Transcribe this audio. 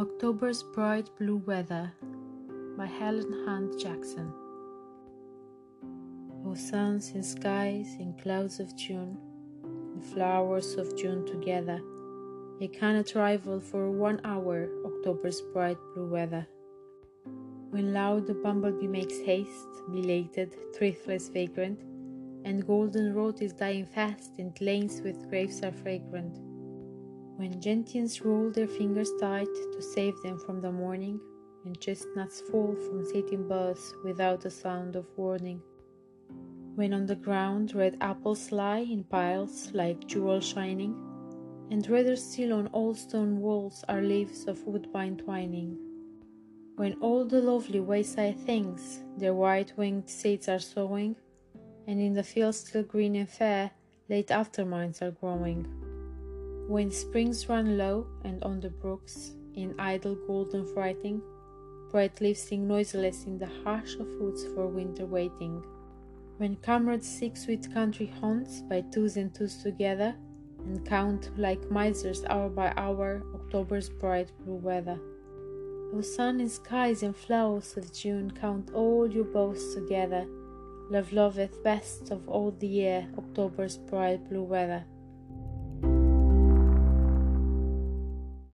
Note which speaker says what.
Speaker 1: October's Bright Blue Weather by Helen Hunt Jackson. O suns in skies, in clouds of June, the flowers of June together, ye cannot rival for one hour October's bright blue weather. When loud the bumblebee makes haste, belated, thriftless, vagrant, and goldenrod is dying fast, and lanes with grapes are fragrant when gentians roll their fingers tight to save them from the morning, and chestnuts fall from sitting boughs without a sound of warning, when on the ground red apples lie in piles like jewels shining, and redder still on old stone walls are leaves of woodbine twining, when all the lovely wayside things their white winged seeds are sowing, and in the fields still green and fair late aftermaths are growing. When springs run low and on the brooks, in idle golden frighting, bright leaves sing noiseless in the hush of woods for winter waiting. When comrades seek sweet country haunts by twos and twos together, and count like misers hour by hour October's bright blue weather. O sun and skies and flowers of June, count all your bows together. Love loveth best of all the year October's bright blue weather.